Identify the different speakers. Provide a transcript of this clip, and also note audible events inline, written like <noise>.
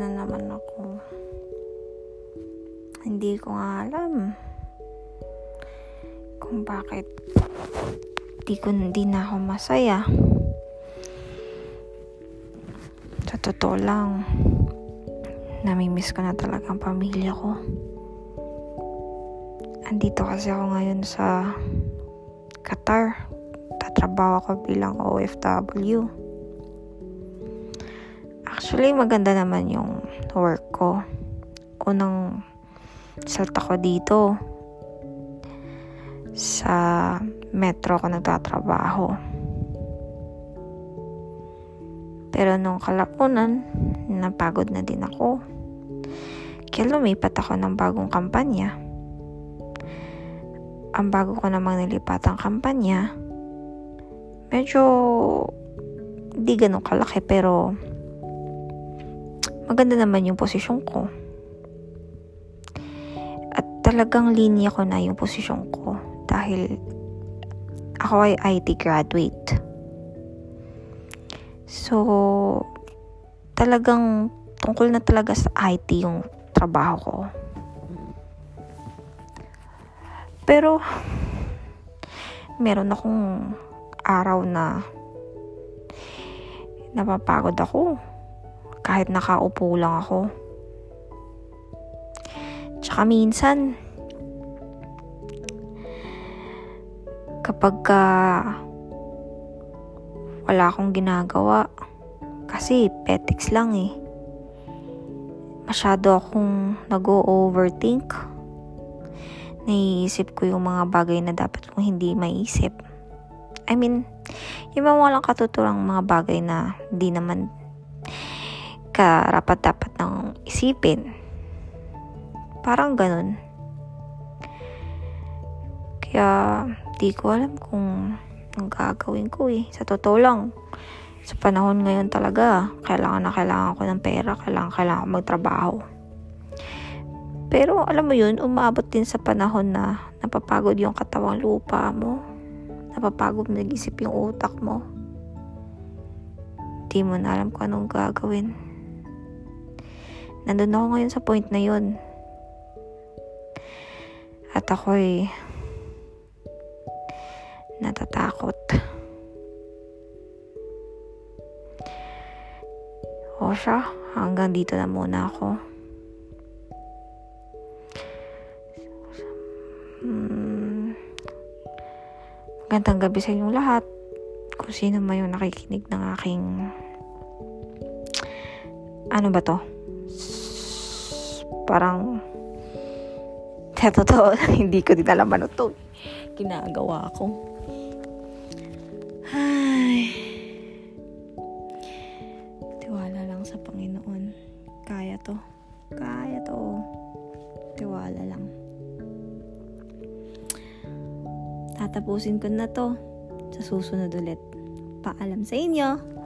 Speaker 1: na naman ako. Hindi ko nga alam kung bakit di ko hindi na ako masaya. Sa totoo lang, namimiss ko na talaga ang pamilya ko. Andito kasi ako ngayon sa Qatar. Tatrabaho ako bilang OFW. Actually, maganda naman yung work ko. Unang salta ko dito sa metro ko nagtatrabaho. Pero nung kalapunan, napagod na din ako. Kaya lumipat ako ng bagong kampanya. Ang bago ko namang nilipat ang kampanya, medyo di ganun kalaki pero maganda naman yung posisyon ko. At talagang linya ko na yung posisyon ko dahil ako ay IT graduate. So, talagang tungkol na talaga sa IT yung trabaho ko. Pero, meron akong araw na napapagod ako kahit nakaupo lang ako. Tsaka minsan, kapag ka wala akong ginagawa, kasi petics lang eh. Masyado akong nag-overthink. Naiisip ko yung mga bagay na dapat kong hindi maisip. I mean, yung mga walang katuturang mga bagay na hindi naman karapat dapat ng isipin. Parang ganun. Kaya, di ko alam kung ang gagawin ko eh. Sa totoo lang, sa panahon ngayon talaga, kailangan na kailangan ko ng pera, kailangan, kailangan ko magtrabaho. Pero alam mo yun, umabot din sa panahon na napapagod yung katawang lupa mo. Napapagod nag-isip yung utak mo. Di mo na alam kung anong gagawin. Nandun ako ngayon sa point na yun. At ako'y natatakot. O siya, hanggang dito na muna ako. Hmm. Magandang gabi sa inyong lahat. Kung sino man yung nakikinig ng aking ano ba to? Parang sa totoo, <laughs> hindi ko din alam ano to. Ginagawa ko. Ay. Tiwala lang sa Panginoon. Kaya to. Kaya to. Tiwala lang. Tatapusin ko na to sa susunod ulit. Paalam sa inyo.